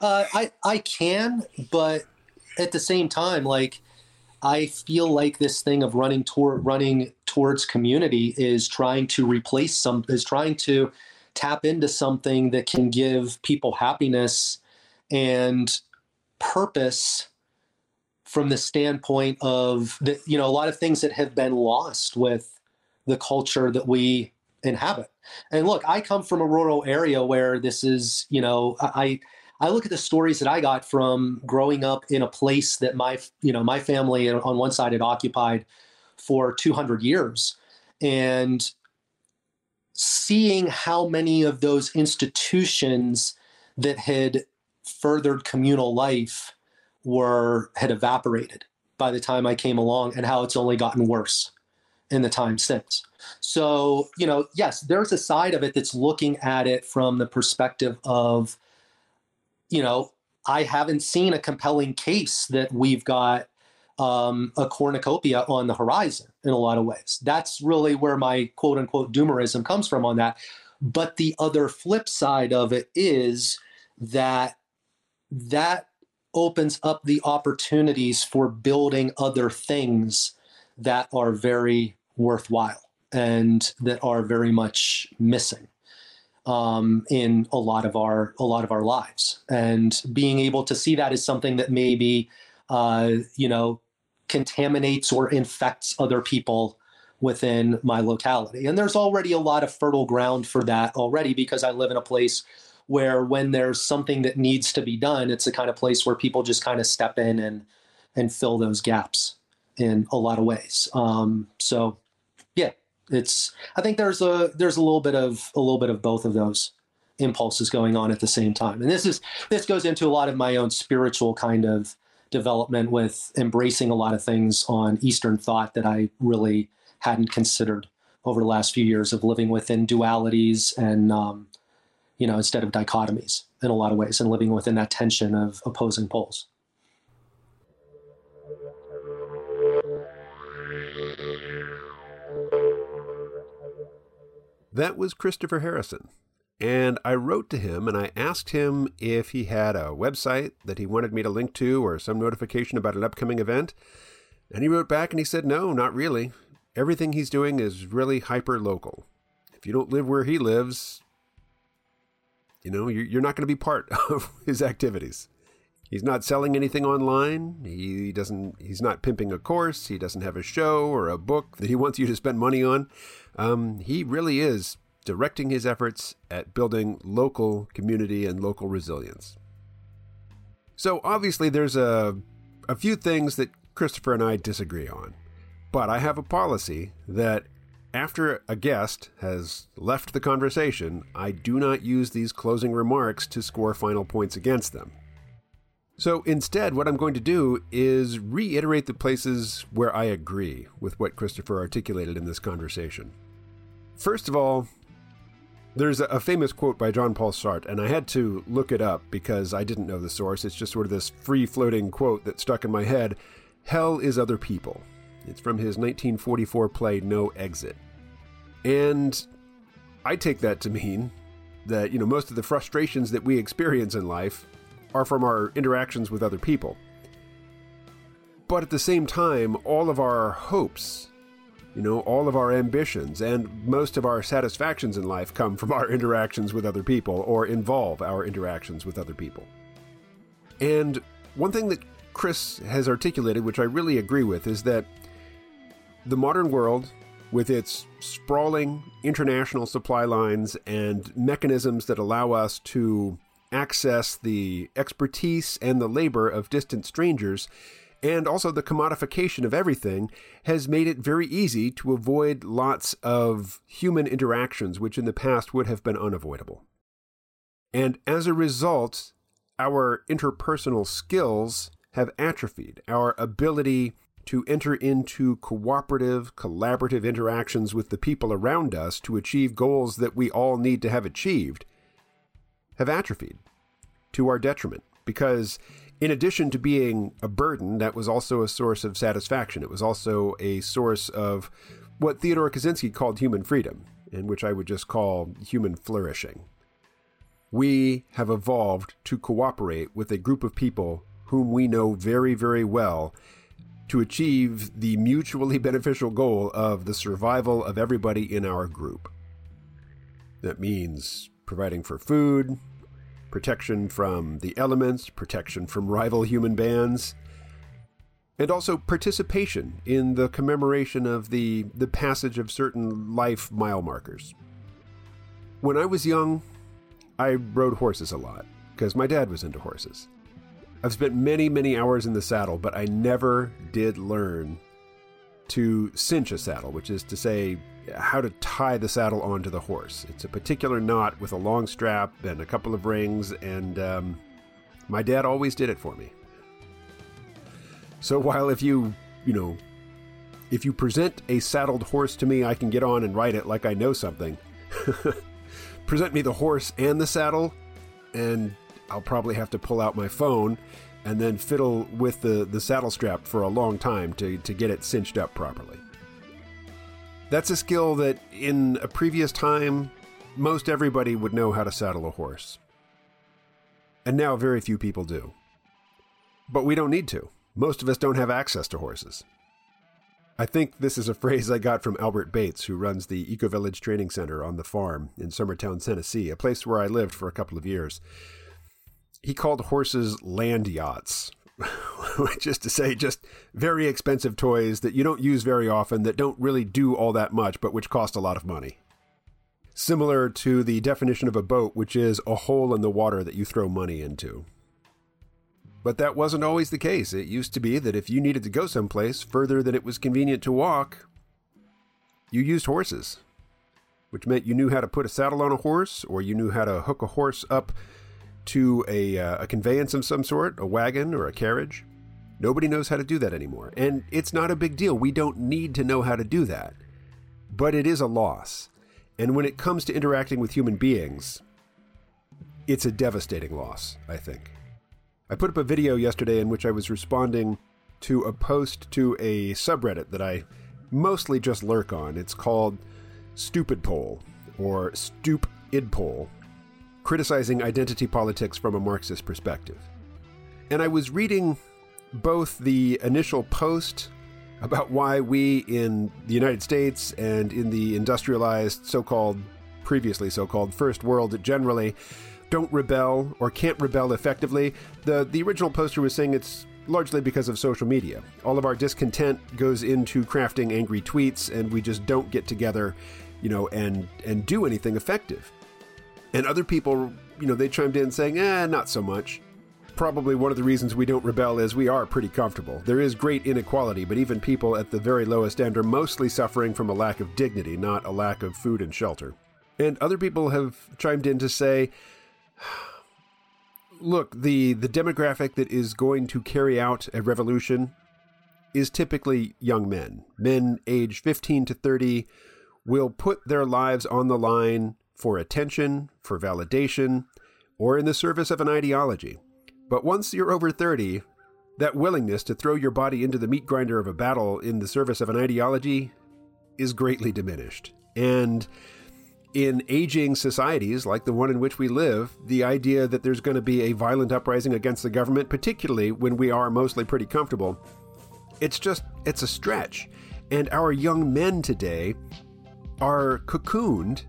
Uh, I I can, but at the same time, like I feel like this thing of running toward running towards community is trying to replace some is trying to tap into something that can give people happiness and purpose from the standpoint of the, you know a lot of things that have been lost with the culture that we inhabit. And look, I come from a rural area where this is, you know, I I look at the stories that I got from growing up in a place that my, you know, my family on one side had occupied for 200 years and seeing how many of those institutions that had furthered communal life were had evaporated by the time I came along and how it's only gotten worse in the time since. So, you know, yes, there's a side of it that's looking at it from the perspective of, you know, I haven't seen a compelling case that we've got um, a cornucopia on the horizon in a lot of ways. That's really where my quote unquote doomerism comes from on that. But the other flip side of it is that that opens up the opportunities for building other things that are very worthwhile and that are very much missing um, in a lot of our a lot of our lives. And being able to see that is something that maybe uh, you know contaminates or infects other people within my locality. And there's already a lot of fertile ground for that already because I live in a place where when there's something that needs to be done, it's the kind of place where people just kind of step in and and fill those gaps in a lot of ways. Um, so it's I think there's a there's a little bit of a little bit of both of those impulses going on at the same time. And this is this goes into a lot of my own spiritual kind of development with embracing a lot of things on Eastern thought that I really hadn't considered over the last few years of living within dualities and um, you know, instead of dichotomies in a lot of ways and living within that tension of opposing poles. That was Christopher Harrison. And I wrote to him and I asked him if he had a website that he wanted me to link to or some notification about an upcoming event. And he wrote back and he said, no, not really. Everything he's doing is really hyper local. If you don't live where he lives, you know, you're not going to be part of his activities. He's not selling anything online. He doesn't. He's not pimping a course. He doesn't have a show or a book that he wants you to spend money on. Um, he really is directing his efforts at building local community and local resilience. So obviously, there's a a few things that Christopher and I disagree on, but I have a policy that after a guest has left the conversation, I do not use these closing remarks to score final points against them. So instead, what I'm going to do is reiterate the places where I agree with what Christopher articulated in this conversation. First of all, there's a famous quote by John Paul Sartre, and I had to look it up because I didn't know the source. It's just sort of this free floating quote that stuck in my head Hell is other people. It's from his 1944 play No Exit. And I take that to mean that, you know, most of the frustrations that we experience in life are from our interactions with other people. But at the same time, all of our hopes, you know, all of our ambitions and most of our satisfactions in life come from our interactions with other people or involve our interactions with other people. And one thing that Chris has articulated, which I really agree with, is that the modern world, with its sprawling international supply lines and mechanisms that allow us to access the expertise and the labor of distant strangers, and also the commodification of everything, has made it very easy to avoid lots of human interactions which in the past would have been unavoidable. And as a result, our interpersonal skills have atrophied. Our ability to enter into cooperative, collaborative interactions with the people around us to achieve goals that we all need to have achieved have atrophied to our detriment. Because in addition to being a burden, that was also a source of satisfaction. It was also a source of what Theodore Kaczynski called human freedom, and which I would just call human flourishing. We have evolved to cooperate with a group of people whom we know very, very well to achieve the mutually beneficial goal of the survival of everybody in our group. That means providing for food, protection from the elements, protection from rival human bands. and also participation in the commemoration of the, the passage of certain life mile markers. When I was young, I rode horses a lot because my dad was into horses. I've spent many, many hours in the saddle, but I never did learn to cinch a saddle, which is to say, how to tie the saddle onto the horse. It's a particular knot with a long strap and a couple of rings, and um, my dad always did it for me. So while if you, you know, if you present a saddled horse to me, I can get on and ride it like I know something. present me the horse and the saddle, and I'll probably have to pull out my phone and then fiddle with the, the saddle strap for a long time to, to get it cinched up properly. That's a skill that in a previous time, most everybody would know how to saddle a horse. And now very few people do. But we don't need to. Most of us don't have access to horses. I think this is a phrase I got from Albert Bates, who runs the Eco Village Training Center on the farm in Summertown, Tennessee, a place where I lived for a couple of years. He called horses land yachts, which is to say, just very expensive toys that you don't use very often, that don't really do all that much, but which cost a lot of money. Similar to the definition of a boat, which is a hole in the water that you throw money into. But that wasn't always the case. It used to be that if you needed to go someplace further than it was convenient to walk, you used horses, which meant you knew how to put a saddle on a horse or you knew how to hook a horse up to a, uh, a conveyance of some sort, a wagon or a carriage. Nobody knows how to do that anymore. And it's not a big deal. We don't need to know how to do that. But it is a loss. And when it comes to interacting with human beings, it's a devastating loss, I think. I put up a video yesterday in which I was responding to a post to a subreddit that I mostly just lurk on. It's called Stupid Poll or Stoop Id Poll, criticizing identity politics from a Marxist perspective. And I was reading both the initial post about why we in the United States and in the industrialized so called, previously so called, first world generally don't rebel or can't rebel effectively. The the original poster was saying it's largely because of social media. All of our discontent goes into crafting angry tweets and we just don't get together, you know, and and do anything effective. And other people, you know, they chimed in saying, "Eh, not so much." Probably one of the reasons we don't rebel is we are pretty comfortable. There is great inequality, but even people at the very lowest end are mostly suffering from a lack of dignity, not a lack of food and shelter. And other people have chimed in to say, look, the the demographic that is going to carry out a revolution is typically young men. Men aged 15 to 30 will put their lives on the line for attention, for validation, or in the service of an ideology. But once you're over 30, that willingness to throw your body into the meat grinder of a battle in the service of an ideology is greatly diminished. And in aging societies like the one in which we live, the idea that there's going to be a violent uprising against the government, particularly when we are mostly pretty comfortable, it's just, it's a stretch. And our young men today are cocooned.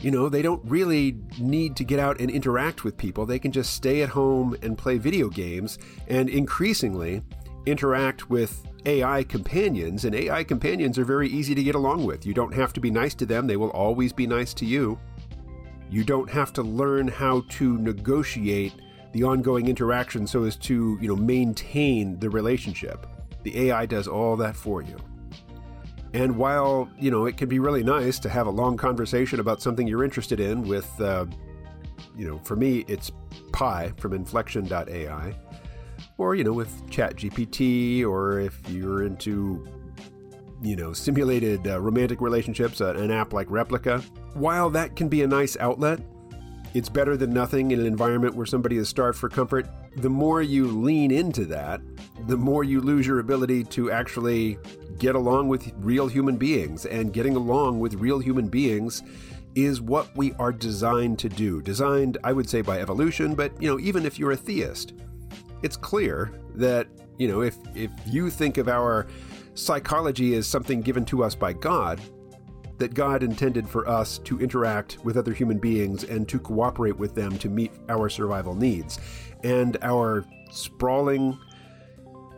You know, they don't really need to get out and interact with people. They can just stay at home and play video games and increasingly interact with AI companions, and AI companions are very easy to get along with. You don't have to be nice to them, they will always be nice to you. You don't have to learn how to negotiate the ongoing interaction so as to, you know, maintain the relationship. The AI does all that for you. And while, you know, it can be really nice to have a long conversation about something you're interested in with, uh, you know, for me, it's Pi from inflection.ai or you know with ChatGPT, or if you're into you know simulated uh, romantic relationships, uh, an app like Replika. While that can be a nice outlet, it's better than nothing in an environment where somebody is starved for comfort. The more you lean into that, the more you lose your ability to actually get along with real human beings. And getting along with real human beings is what we are designed to do. Designed, I would say, by evolution, but you know, even if you're a theist, it's clear that, you know, if, if you think of our psychology as something given to us by God, that God intended for us to interact with other human beings and to cooperate with them to meet our survival needs. And our sprawling,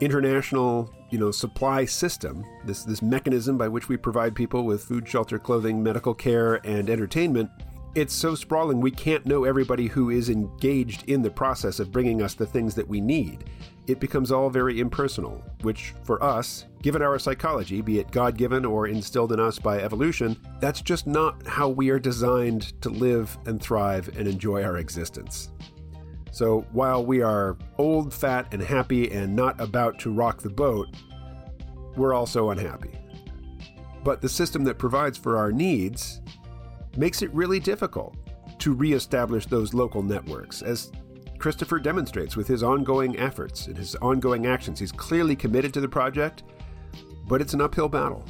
international, you know, supply system, this this mechanism by which we provide people with food, shelter, clothing, medical care, and entertainment, it's so sprawling we can't know everybody who is engaged in the process of bringing us the things that we need. It becomes all very impersonal, which for us, given our psychology, be it God given or instilled in us by evolution, that's just not how we are designed to live and thrive and enjoy our existence. So while we are old, fat, and happy and not about to rock the boat, we're also unhappy. But the system that provides for our needs makes it really difficult to reestablish those local networks, as Christopher demonstrates with his ongoing efforts and his ongoing actions. He's clearly committed to the project, but it's an uphill battle.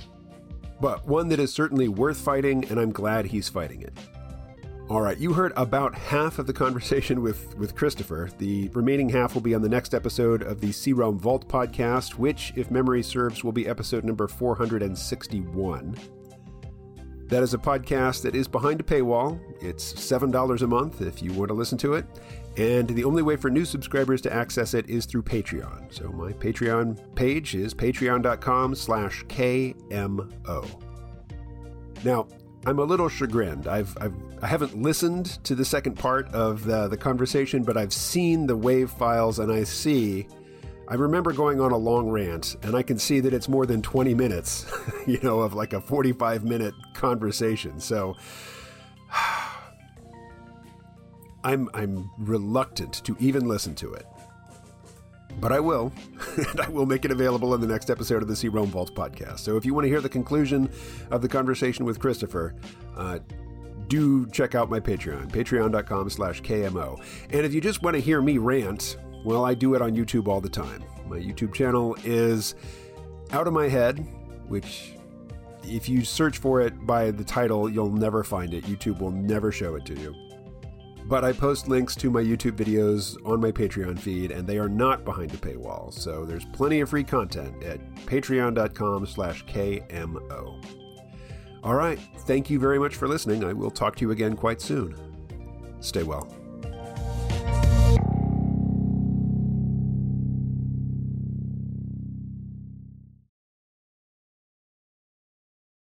But one that is certainly worth fighting, and I'm glad he's fighting it. All right, you heard about half of the conversation with, with Christopher. The remaining half will be on the next episode of the C-Realm Vault podcast, which, if memory serves, will be episode number 461. That is a podcast that is behind a paywall. It's $7 a month if you want to listen to it. And the only way for new subscribers to access it is through Patreon. So my Patreon page is patreon.com slash KMO. Now, I'm a little chagrined. I've, I've I haven't listened to the second part of the, the conversation, but I've seen the wave files and I see I remember going on a long rant, and I can see that it's more than 20 minutes, you know, of like a 45 minute conversation. So I'm, I'm reluctant to even listen to it. But I will, and I will make it available in the next episode of the C-Realm Vaults podcast. So if you want to hear the conclusion of the conversation with Christopher, uh, do check out my Patreon, patreon.com slash KMO. And if you just want to hear me rant, well, I do it on YouTube all the time. My YouTube channel is Out of My Head, which, if you search for it by the title, you'll never find it. YouTube will never show it to you. But I post links to my YouTube videos on my Patreon feed, and they are not behind a paywall. So there's plenty of free content at patreon.com slash KMO. All right. Thank you very much for listening. I will talk to you again quite soon. Stay well.